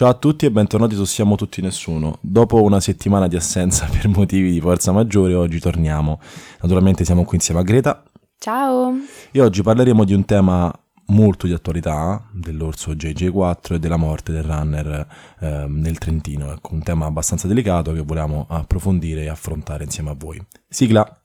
Ciao a tutti e bentornati su Siamo Tutti Nessuno. Dopo una settimana di assenza per motivi di forza maggiore, oggi torniamo. Naturalmente siamo qui insieme a Greta. Ciao! E oggi parleremo di un tema molto di attualità, dell'orso JJ4 e della morte del runner eh, nel Trentino. Ecco, un tema abbastanza delicato che vogliamo approfondire e affrontare insieme a voi. Sigla!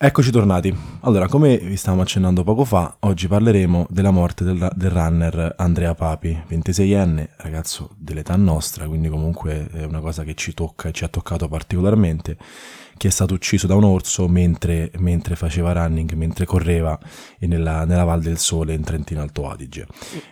Eccoci tornati. Allora, come vi stavamo accennando poco fa, oggi parleremo della morte del, del, runner Andrea Papi, 26enne, ragazzo dell'età nostra, quindi comunque è una cosa che ci tocca e ci ha toccato particolarmente che è stato ucciso da un orso mentre, mentre faceva running, mentre correva nella, nella, Val del Sole in Trentino Alto Adige.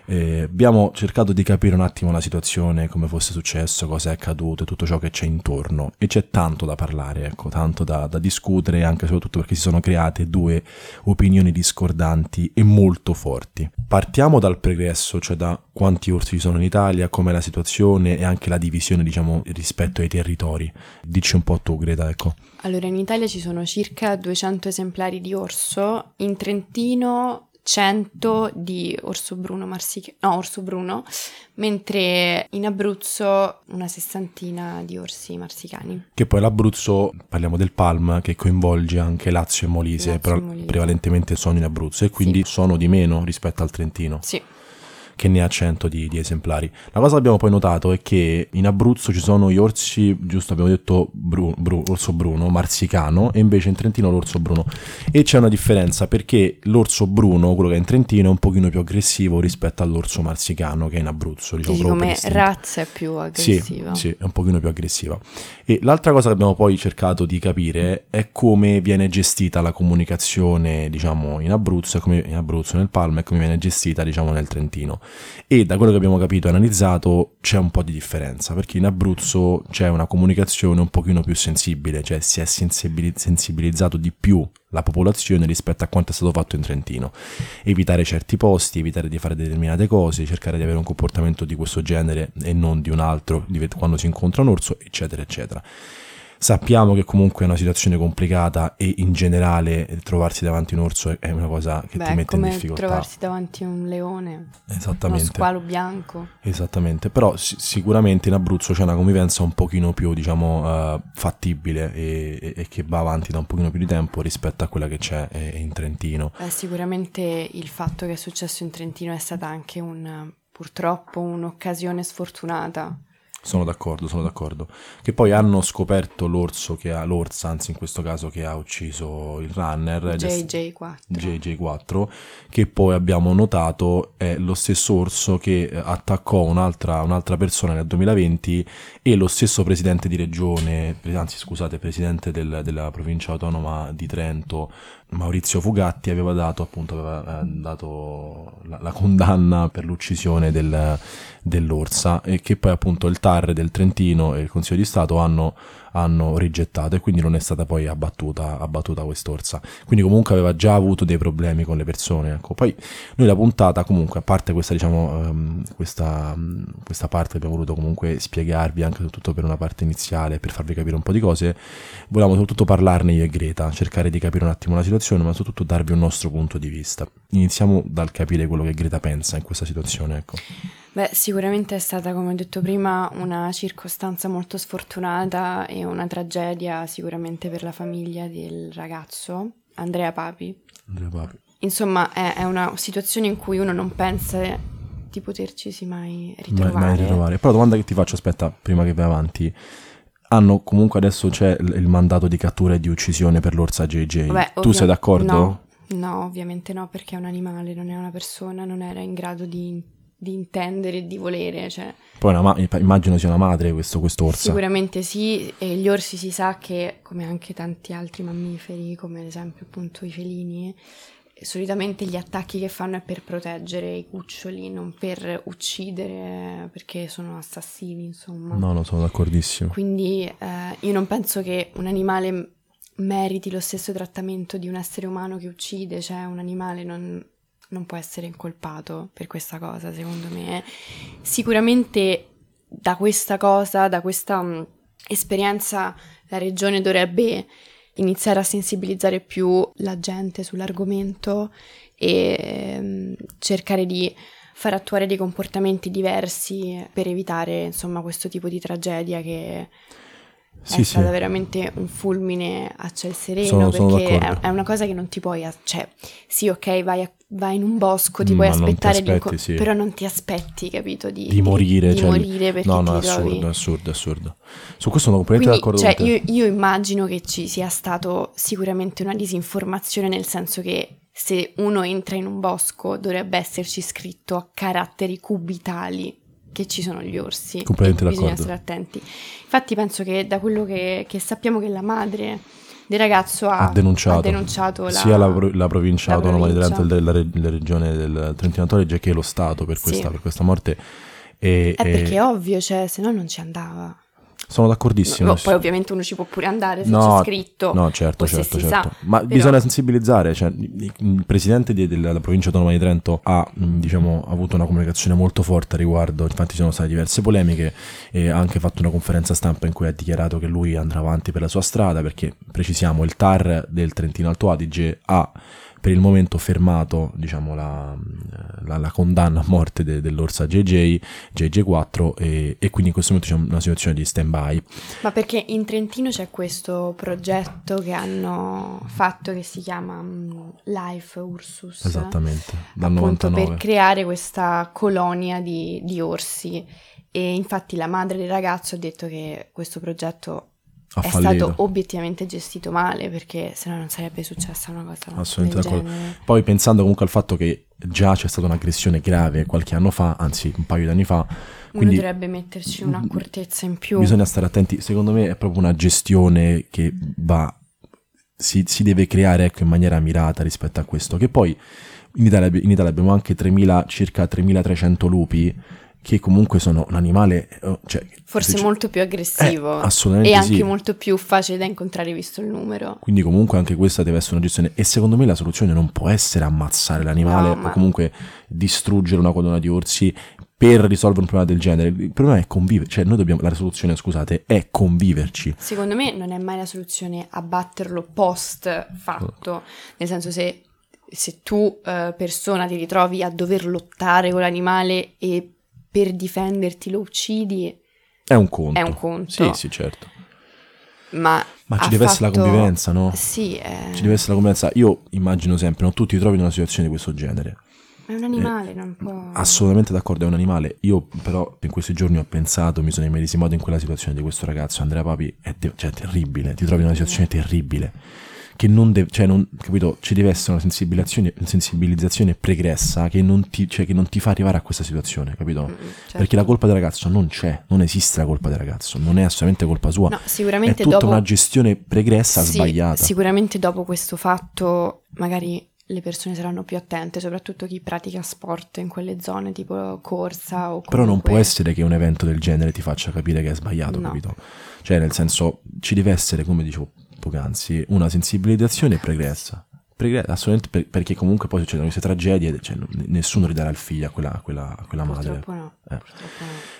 Eh, abbiamo cercato di capire un attimo la situazione, come fosse successo, cosa è accaduto e tutto ciò che c'è intorno e c'è tanto da parlare, ecco, tanto da, da discutere, anche soprattutto perché si sono create due opinioni discordanti e molto forti. Partiamo dal pregresso, cioè da quanti orsi ci sono in Italia, com'è la situazione e anche la divisione, diciamo, rispetto ai territori. Dici un po' tu, Greta, ecco. Allora, in Italia ci sono circa 200 esemplari di orso, in Trentino 100 di orso bruno marsicano, no, orso bruno, mentre in Abruzzo una sessantina di orsi marsicani. Che poi l'Abruzzo, parliamo del Palm, che coinvolge anche Lazio e Molise, Lazio però e Molise. prevalentemente sono in Abruzzo e quindi sì. sono di meno rispetto al Trentino. Sì che ne ha 100 di, di, esemplari. La cosa che abbiamo poi notato è che in Abruzzo ci sono gli orsi, giusto abbiamo detto bru, bru, orso bruno, marsicano, e invece in Trentino l'orso bruno. E c'è una differenza perché l'orso bruno, quello che è in Trentino, è un pochino più aggressivo rispetto all'orso marsicano che è in Abruzzo. Diciamo, Dici come razza è più aggressiva. Sì, sì, è un pochino più aggressiva. E l'altra cosa che abbiamo poi cercato di capire è come viene gestita la comunicazione, diciamo, in Abruzzo, come in Abruzzo nel Palma e come viene gestita, diciamo, nel Trentino e da quello che abbiamo capito e analizzato c'è un po' di differenza perché in Abruzzo c'è una comunicazione un pochino più sensibile, cioè si è sensibilizzato di più la popolazione rispetto a quanto è stato fatto in Trentino. Evitare certi posti, evitare di fare determinate cose, cercare di avere un comportamento di questo genere e non di un altro quando si incontra un orso, eccetera, eccetera. Sappiamo che comunque è una situazione complicata e in generale trovarsi davanti un orso è una cosa che Beh, ti mette in difficoltà. trovarsi davanti un leone, Esattamente. uno squalo bianco. Esattamente, però s- sicuramente in Abruzzo c'è una convivenza un pochino più, diciamo, uh, fattibile e, e, e, che va avanti da un pochino più di tempo rispetto a quella che c'è eh, in Trentino. Beh, sicuramente il fatto che è successo in Trentino è stata anche un, purtroppo un'occasione sfortunata sono d'accordo, sono d'accordo. Che poi hanno scoperto l'orso che ha, l'orsa, anzi in questo caso che ha ucciso il runner. JJ4. JJ4, che poi abbiamo notato è lo stesso orso che attaccò un'altra, un'altra persona nel 2020 e lo stesso presidente di regione, anzi scusate, presidente del, della provincia autonoma di Trento, Maurizio Fugatti aveva dato appunto aveva eh, dato la, la condanna per l'uccisione del, dell'orsa e che poi appunto il TAR del Trentino e il Consiglio di Stato hanno hanno rigettato e quindi non è stata poi abbattuta, abbattuta quest'orsa. Quindi comunque aveva già avuto dei problemi con le persone. Ecco. Poi noi la puntata comunque, a parte questa, diciamo, um, questa, questa parte abbiamo voluto comunque spiegarvi anche soprattutto per una parte iniziale, per farvi capire un po' di cose, volevamo soprattutto parlarne io e Greta, cercare di capire un attimo la situazione, ma soprattutto darvi un nostro punto di vista. Iniziamo dal capire quello che Greta pensa in questa situazione. Ecco. Beh, sicuramente è stata, come ho detto prima, una circostanza molto sfortunata e una tragedia sicuramente per la famiglia del ragazzo, Andrea Papi. Andrea Papi. Insomma, è, è una situazione in cui uno non pensa di potercisi mai ritrovare. Mai, mai ritrovare. Però la domanda che ti faccio, aspetta, prima che vai avanti, hanno comunque adesso c'è il mandato di cattura e di uccisione per l'orsa JJ. Vabbè, tu sei d'accordo? No, no, ovviamente no, perché è un animale, non è una persona, non era in grado di di intendere e di volere. Cioè. Poi ma- immagino sia una madre questo quest'orsa. Sicuramente sì, e gli orsi si sa che, come anche tanti altri mammiferi, come ad esempio appunto i felini, solitamente gli attacchi che fanno è per proteggere i cuccioli, non per uccidere, perché sono assassini, insomma. No, no, sono d'accordissimo. Quindi eh, io non penso che un animale meriti lo stesso trattamento di un essere umano che uccide, cioè un animale non, non può essere incolpato per questa cosa, secondo me. Sicuramente da questa cosa, da questa um, esperienza, la regione dovrebbe iniziare a sensibilizzare più la gente sull'argomento e um, cercare di far attuare dei comportamenti diversi per evitare insomma questo tipo di tragedia che sì, è sì. stata veramente un fulmine a ciel sereno sono, perché sono è una cosa che non ti puoi cioè sì ok vai, a, vai in un bosco ti puoi aspettare ti aspetti, sì. però non ti aspetti capito di, di morire, di, cioè, morire perché no no è assurdo assurdo assurdo su questo sono completamente Quindi, d'accordo cioè, io, io immagino che ci sia stato sicuramente una disinformazione nel senso che se uno entra in un bosco dovrebbe esserci scritto a caratteri cubitali che ci sono gli orsi. Completamente e d'accordo. Bisogna stare attenti. Infatti penso che da quello che, che sappiamo che la madre del ragazzo ha, ha denunciato, ha denunciato la, sia la, la provincia la autonoma provincia. di Trento della, della regione del Trentino Alto che lo Stato per questa, Sì. per questa morte. E, È e- perché è ovvio, cioè, se no non ci andava. Sono d'accordissimo. No, poi ovviamente uno ci può pure andare se No, c'è scritto. No, certo, certo, certo. sa. Ma Però- bisogna sensibilizzare, cioè, il presidente della provincia autonoma di Trento ha, mh, diciamo, avuto una comunicazione molto forte a riguardo, infatti ci sono state diverse polemiche e ha anche fatto una conferenza stampa in cui ha dichiarato che lui andrà avanti per la sua strada perché, precisiamo, il TAR del Trentino Alto Adige ha per il momento fermato diciamo, la, la- la condanna a morte de- dell'orsa JJ, JJ4 e, e quindi in questo momento c'è una situazione di stand-by. Ma perché in Trentino c'è questo progetto che hanno fatto che si chiama mm, Life Ursus. Esattamente, dal appunto 99. per creare questa colonia di, di orsi. E infatti la madre del ragazzo ha detto che questo progetto ha è fallito. stato obiettivamente gestito male perché sennò non sarebbe successa una cosa Assolutamente d'accordo. genere. Poi pensando comunque al fatto che già c'è stata un'aggressione grave qualche anno fa, anzi un paio di anni fa, Uno quindi dovrebbe metterci un'accortezza in più. bisogna stare attenti. Secondo me è proprio una gestione che va, si, si deve creare ecco, in maniera mirata rispetto a questo. Che poi in Italia, in Italia abbiamo anche 3.000, circa 3.300 lupi che comunque sono un animale... eh, Cioè, Forse se- molto più aggressivo. Eh, assolutamente E anche sì. molto più facile da incontrare visto il numero. Quindi comunque anche questa deve essere una gestione e secondo me la soluzione non può essere ammazzare l'animale No, o ma- comunque distruggere una colonna di orsi per risolvere un problema del genere. Il problema è convivere, cioè noi dobbiamo, la soluzione scusate, è conviverci. Secondo me non è mai la soluzione abbatterlo post fatto, nel senso se, se tu eh, persona ti ritrovi a dover lottare con l'animale e per difenderti lo uccidi, È un conto. È un conto. Sì, sì, certo. ma... Ma ci deve essere la fatto- convivenza, no? Sì, è, Ci deve essere la convivenza. Io immagino sempre, no? tu ti trovi in una situazione di questo genere. è un animale, non può... Assolutamente d'accordo, è un animale. Io però in questi giorni ho pensato, mi sono immedesimato in quella situazione di questo ragazzo, Andrea Papi, è te- cioè, terribile, ti trovi in una situazione terribile. Che non deve, cioè, non, capito, ci deve essere una sensibilizzazione, sensibilizzazione pregressa che non, ti, cioè, che non ti fa arrivare a questa situazione, capito? Mm, certo. Perché la colpa del ragazzo non c'è, non esiste la colpa del ragazzo, non è assolutamente colpa sua. No, è sicuramente tutta dopo... una gestione pregressa Sì, sbagliata. Sicuramente dopo questo fatto magari le persone saranno più attente, soprattutto chi pratica sport in quelle zone tipo corsa o Però non comunque- può essere che un evento del genere ti faccia capire che è sbagliato, No. capito? Cioè, nel senso, ci deve essere, come dicevo poc'anzi, una sensibilizzazione pregressa. Pregre- assolutamente per- perché comunque poi succedono queste tragedie, cioè, nessuno ridarà il figlio a quella, a quella, a quella madre. No, Eh. no.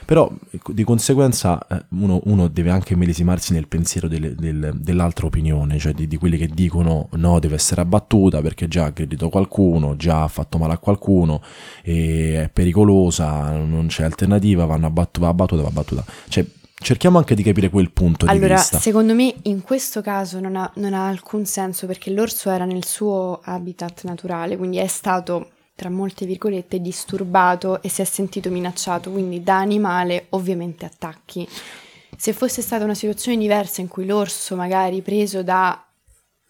Però ecco, di conseguenza eh, uno, uno deve anche medesimarsi nel pensiero delle- del- dell'altra opinione, cioè di, di quelli che dicono no, deve essere abbattuta perché già ha aggredito qualcuno, già ha fatto male a qualcuno, e è pericolosa, non c'è alternativa, vanno abbattu- va abbattuta, va abbattuta. Cioè cerchiamo anche di capire quel punto Allora, di vista. secondo me in questo caso non ha, non ha alcun senso perché l'orso era nel suo habitat naturale, quindi è stato, tra molte virgolette, disturbato e si è sentito minacciato, quindi da animale ovviamente attacchi. Se fosse stata una situazione diversa in cui l'orso magari preso da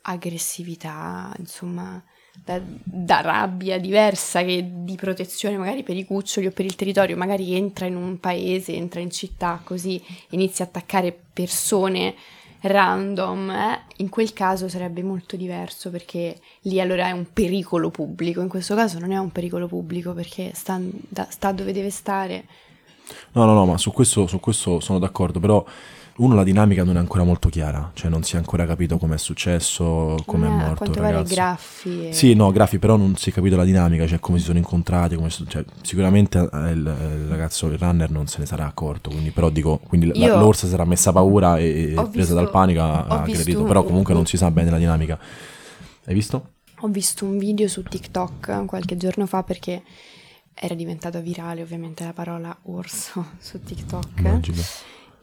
aggressività, insomma, da, da rabbia diversa che di protezione magari per i cuccioli o per il territorio, magari entra in un paese, entra in città, così inizia a attaccare persone random, eh, in quel caso sarebbe molto diverso perché lì allora è un pericolo pubblico, in questo caso non è un pericolo pubblico perché sta, da- sta dove deve stare. No, no, no, ma su questo, su questo sono d'accordo, però Uno, la dinamica non è ancora molto chiara, cioè non si è ancora capito com'è successo, come è Eh, a morto il quanto pare ragazzo. graffi. e- Sì, no, Graffi, però non si è capito la dinamica, cioè come si sono incontrati, come si- cioè, sicuramente eh, il, il ragazzo, il runner non se ne sarà accorto, quindi però dico, quindi la- Io- l'orsa sarà messa paura e, Ho presa visto- dal panico ha, visto aggredito, però comunque non si sa bene la dinamica. Hai visto? Ho visto un video su TikTok qualche giorno fa perché era diventata virale ovviamente la parola orso su TikTok. Immagino.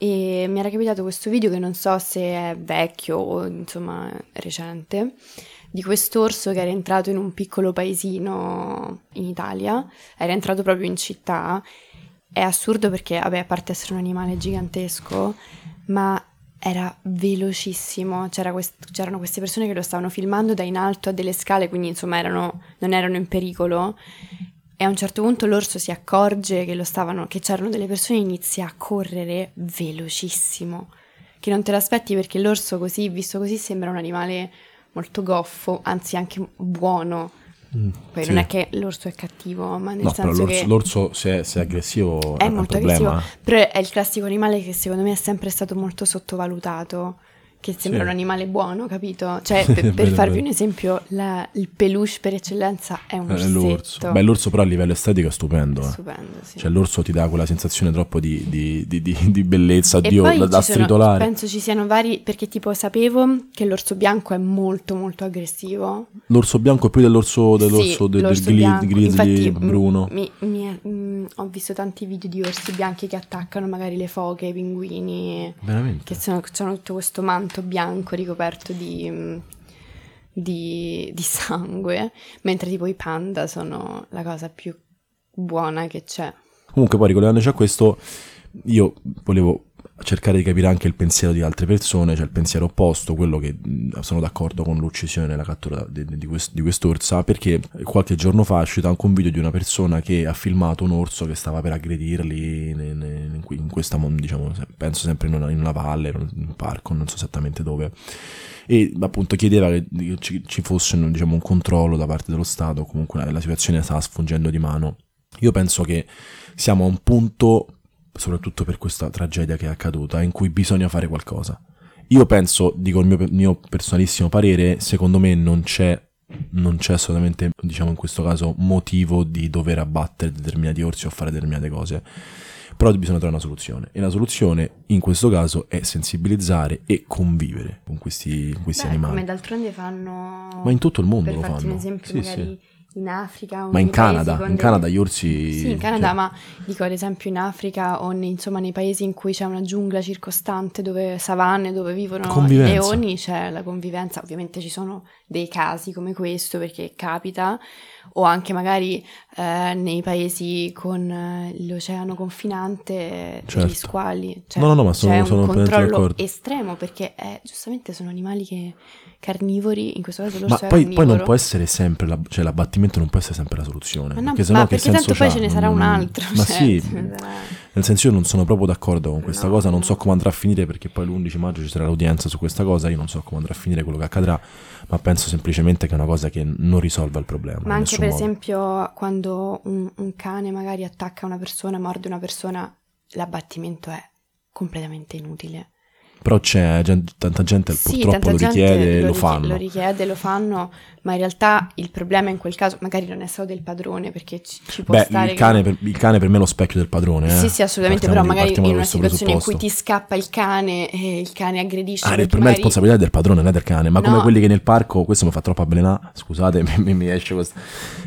E mi era capitato questo video che non so se è vecchio o insomma recente, di quest'orso che era entrato in un piccolo paesino in Italia, era entrato proprio in città. È assurdo perché, vabbè, a parte essere un animale gigantesco, ma era velocissimo. C'era quest- c'erano queste persone che lo stavano filmando da in alto a delle scale, quindi insomma erano- non erano in pericolo. E a un certo punto l'orso si accorge che, lo stavano, che c'erano delle persone e inizia a correre velocissimo. Che non te l'aspetti perché l'orso così, visto così, sembra un animale molto goffo, anzi anche buono. Mm, Poi sì. non è che l'orso è cattivo, ma nel No, senso l'orso, che l'orso se, è, se è aggressivo è, è molto aggressivo. Però è il classico animale che secondo me è sempre stato molto sottovalutato. Che sembra Sì. un animale buono, capito? Cioè, per, per Vero, farvi vero. un esempio, la- il peluche per eccellenza è un È orsetto. l'orso. Beh, l'orso però a livello estetico è stupendo. eh. Stupendo, sì. Cioè l'orso ti dà quella sensazione troppo di, di- di- di- bellezza, poi da, da ci sono- stritolare. penso ci siano vari, perché tipo sapevo che l'orso bianco è molto molto aggressivo. L'orso bianco è più dell'orso, dell'orso Sì, del, del l'orso bianco. grizzly mm, bruno. mi- mi- mm, ho visto tanti video di orsi bianchi che attaccano magari le foche, i pinguini, Veramente? che sono, hanno tutto questo manto bianco ricoperto di, di- di sangue, mentre tipo i panda sono la cosa più buona che c'è. Comunque poi ricollegandoci a questo, io volevo cercare di capire anche il pensiero di altre persone, cioè il pensiero opposto, quello che sono d'accordo con l'uccisione e la cattura di, di quest- di quest'orsa, perché qualche giorno fa è uscito anche un video di una persona che ha filmato un orso che stava per aggredirli in, qui- in questa, diciamo, penso sempre in una, in una valle, in un parco, non so esattamente dove. E appunto chiedeva che ci, fosse diciamo, un controllo da parte dello Stato, comunque la situazione stava sfuggendo di mano. Io penso che siamo a un punto, soprattutto per questa tragedia che è accaduta, in cui bisogna fare qualcosa. Io penso, dico il mio, mio personalissimo parere, secondo me non c'è, non c'è assolutamente, diciamo in questo caso, motivo di dover abbattere determinati orsi o fare determinate cose. Però bisogna trovare una soluzione. E la soluzione, in questo caso, è sensibilizzare e convivere con questi, con questi Beh, animali. come d'altronde fanno... Ma in tutto il mondo per lo fanno. un esempio, Sì, magari sì. In Africa Ma in Canada, in Canada gli orsi... Sì, in Canada, cioè, ma dico ad esempio in Africa o nei, insomma nei paesi in cui c'è una giungla circostante, dove savanne, dove vivono i Convivenza. leoni, c'è la convivenza. Ovviamente ci sono dei casi come questo perché capita, o anche magari eh, nei paesi con eh, l'oceano confinante, eh, Certo. gli squali. Cioè, No, no, no, ma sono- c'è sono un controllo estremo perché eh, giustamente sono animali che carnivori, in questo caso Ma l'orso è poi, poi non può essere sempre, la- cioè l'abbattimento non può essere sempre la soluzione. Ma no, perché sennò ma che perché tanto poi ce ne Non- sarà un non- altro. Ma cioè, sì, ne sarà- nel senso io non sono proprio d'accordo con questa No, cosa, non no. so come andrà a finire perché poi l'11 maggio ci sarà l'udienza su questa cosa, io non so come andrà a finire quello che accadrà, ma penso semplicemente che è una cosa che non risolve il problema. Ma anche per modo. esempio quando un, un cane magari attacca una persona, morde una persona, l'abbattimento è completamente inutile. Però c'è gen- tanta gente Sì, purtroppo tanta lo gente richiede e lo, richie- fanno. Lo richiede, lo fanno, ma in realtà il problema in quel caso magari non è solo del padrone, perché ci, ci può Beh, stare il che- cane, per, il cane per me è lo specchio del padrone. eh. Sì, sì, assolutamente, Partiamo però di- magari in una situazione in cui ti scappa il cane e il cane aggredisce Ah, per me è responsabilità del padrone, non è del cane. Ma come No. quelli che nel parco, questo mi fa troppo avvelenare, scusate, mi, mi- mi esce questo.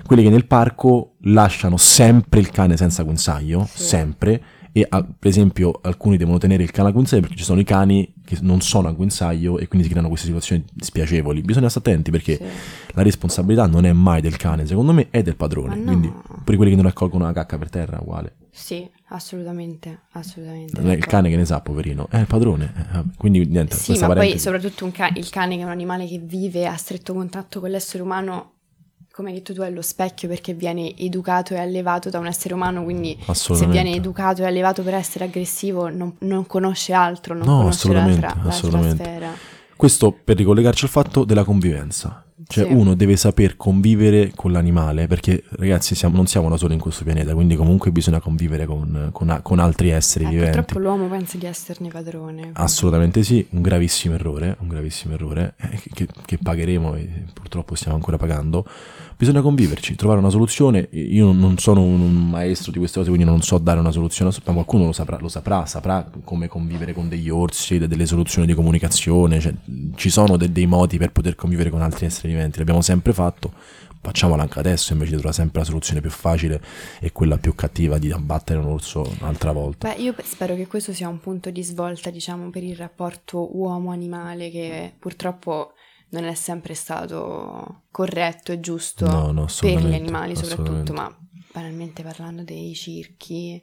Quelli che nel parco lasciano sempre il cane senza guinzaglio, Sì. sempre. E ah, per esempio alcuni devono tenere il cane a guinzaglio perché ci sono i cani che non sono a guinzaglio e quindi si creano queste situazioni spiacevoli. Bisogna stare attenti perché Sì. la responsabilità non è mai del cane, secondo me è del padrone. Ma no. Quindi pure quelli che non raccolgono la cacca per terra, uguale. Sì, assolutamente, assolutamente. Non è il cane che ne sa, poverino, è il padrone. eh, quindi niente, Sì, ma poi parentesi- soprattutto un ca- il cane che è un animale che vive a stretto contatto con l'essere umano, come hai detto tu, è lo specchio perché viene educato e allevato da un essere umano, quindi se viene educato e allevato per essere aggressivo non, non conosce altro, non No, conosce assolutamente, tra- la assolutamente. trasfera. Questo per ricollegarci al fatto della convivenza. Cioè Sì. uno deve saper convivere con l'animale, perché ragazzi siamo- non siamo da soli in questo pianeta, quindi comunque bisogna convivere con, con con altri esseri Eh, viventi. purtroppo l'uomo pensa di esserne padrone. Assolutamente sì, un gravissimo errore, un gravissimo errore eh, che, che pagheremo e purtroppo stiamo ancora pagando. Bisogna conviverci, trovare una soluzione. Io non sono un, un maestro di queste cose, quindi non so dare una soluzione, ma qualcuno lo saprà, lo saprà, saprà come convivere con degli orsi, de- delle soluzioni di comunicazione. Cioè, ci sono de- dei modi per poter convivere con altri esseri viventi, l'abbiamo sempre fatto. Facciamola anche adesso invece di trovare sempre la soluzione più facile e quella più cattiva di abbattere un orso un'altra volta. Beh, io pe- spero che questo sia un punto di svolta, diciamo, per il rapporto uomo-animale che purtroppo non è sempre stato corretto e giusto No, no, per gli animali soprattutto, ma banalmente parlando dei circhi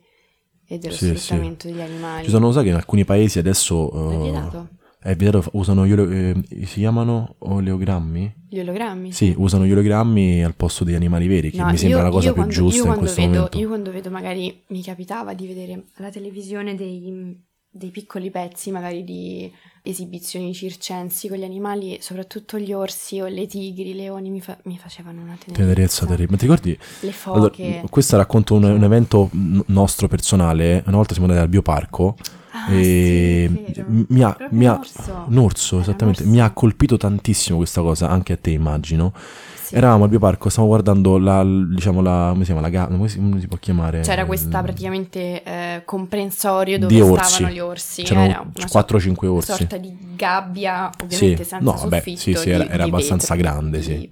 e dello Sì, sì. sfruttamento degli animali. Ci sono, sai che in alcuni paesi adesso... Vietato? È vietato, usano gli eh, si chiamano oleogrammi? Gli ologrammi? Sì, usano gli oleogrammi al posto degli animali veri, che No, mi sembra io- la cosa più quando- giusta in questo vedo, momento. Io quando vedo, magari mi capitava di vedere alla televisione dei, dei piccoli pezzi, magari di esibizioni circensi con gli animali, soprattutto gli orsi o le tigri, i leoni, mi, fa- mi facevano una tenerezza. Tenerezza terribile. Ma ti ricordi? Le Allora, foche. questo racconto un, un evento nostro personale. Una volta siamo andati al bioparco Ah, e sì, vero. mi ha, mi ha- un orso. un orso, Era esattamente, un orso. mi ha colpito tantissimo questa cosa, anche a te immagino. Sì. Eravamo al bioparco, stavamo guardando la, diciamo la, come si chiama, la ga- come si, come si può chiamare? C'era questa Il- praticamente eh, comprensorio dove stavano gli orsi. Era C'erano una 4-5 orsi. sorta di gabbia, ovviamente Sì. senza No, vabbè, soffitto. sì, sì, era- di- era di abbastanza vetro, grande, di- sì.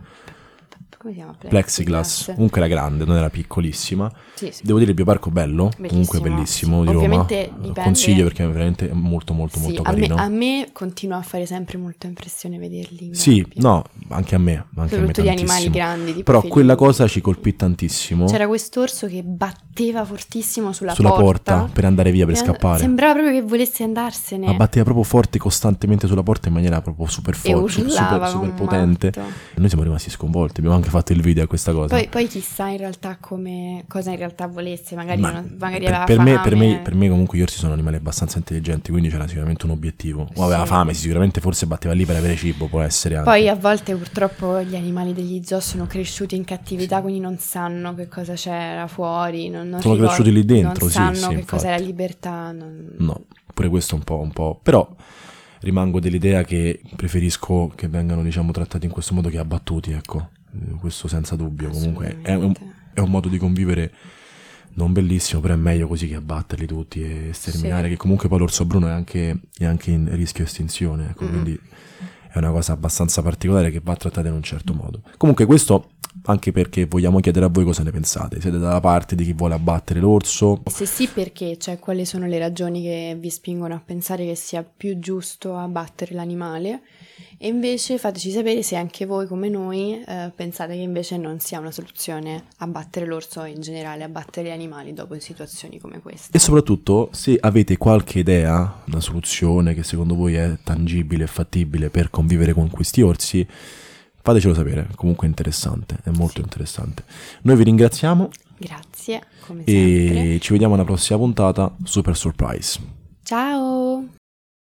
Come si chiama? Plexiglass, comunque era grande, non era piccolissima. Sì, sì. Devo dire il bioparco bello, comunque Bellissimo, bellissimo sì. di Roma. Ovviamente Lo dipende- Consiglio perché è veramente molto molto Sì, molto a me, carino. a me continua a fare sempre molto impressione vederli. Sì, gabbia. no, anche a me, anche a me Soprattutto gli animali grandi. Però felini. quella cosa ci colpì tantissimo C'era quest'orso che batteva fortissimo sulla, sulla porta, per andare via, per scappare. Sembrava proprio che volesse andarsene. Ma batteva proprio forte costantemente sulla porta in maniera proprio super forte, super, super, potente. matto. Noi siamo rimasti sconvolti, abbiamo anche fatto il video a questa cosa. Poi, poi chissà in realtà come, cosa in realtà volesse, magari, Ma non- magari per, aveva per me, per, me, fame. per me comunque gli orsi sono animali abbastanza intelligenti, quindi c'era sicuramente un obiettivo. O aveva Sì. fame, sicuramente forse batteva lì per avere cibo, può essere anche. Poi a volte purtroppo gli animali degli zoo sono cresciuti in cattività, quindi non sanno che cosa c'era fuori. Non, non Sono cresciuti lì dentro, non sì, sanno sì, che infatti. cos'è la libertà. non- No, pure questo un po', un po'. Però rimango dell'idea che preferisco che vengano, diciamo, trattati in questo modo che abbattuti, ecco. Eh, Questo senza dubbio. Comunque è un, è un modo di convivere non bellissimo, però è meglio così che abbatterli tutti e sterminare. Sì. Che comunque poi l'orso bruno è anche, è anche in rischio estinzione, ecco, Mm. quindi è una cosa abbastanza particolare che va trattata in un certo modo. Comunque questo anche perché vogliamo chiedere a voi cosa ne pensate. Siete dalla parte di chi vuole abbattere l'orso? Se sì, perché? Cioè, quali sono le ragioni che vi spingono a pensare che sia più giusto abbattere l'animale? E invece fateci sapere se anche voi, come noi, eh, pensate che invece non sia una soluzione abbattere l'orso in generale abbattere gli animali dopo situazioni come queste. E soprattutto, se avete qualche idea, una soluzione che secondo voi è tangibile e fattibile per convivere con questi orsi, fatecelo sapere. Comunque è interessante, è molto interessante. Noi vi ringraziamo Grazie, come sempre. e ci vediamo alla prossima puntata. Super surprise. Ciao!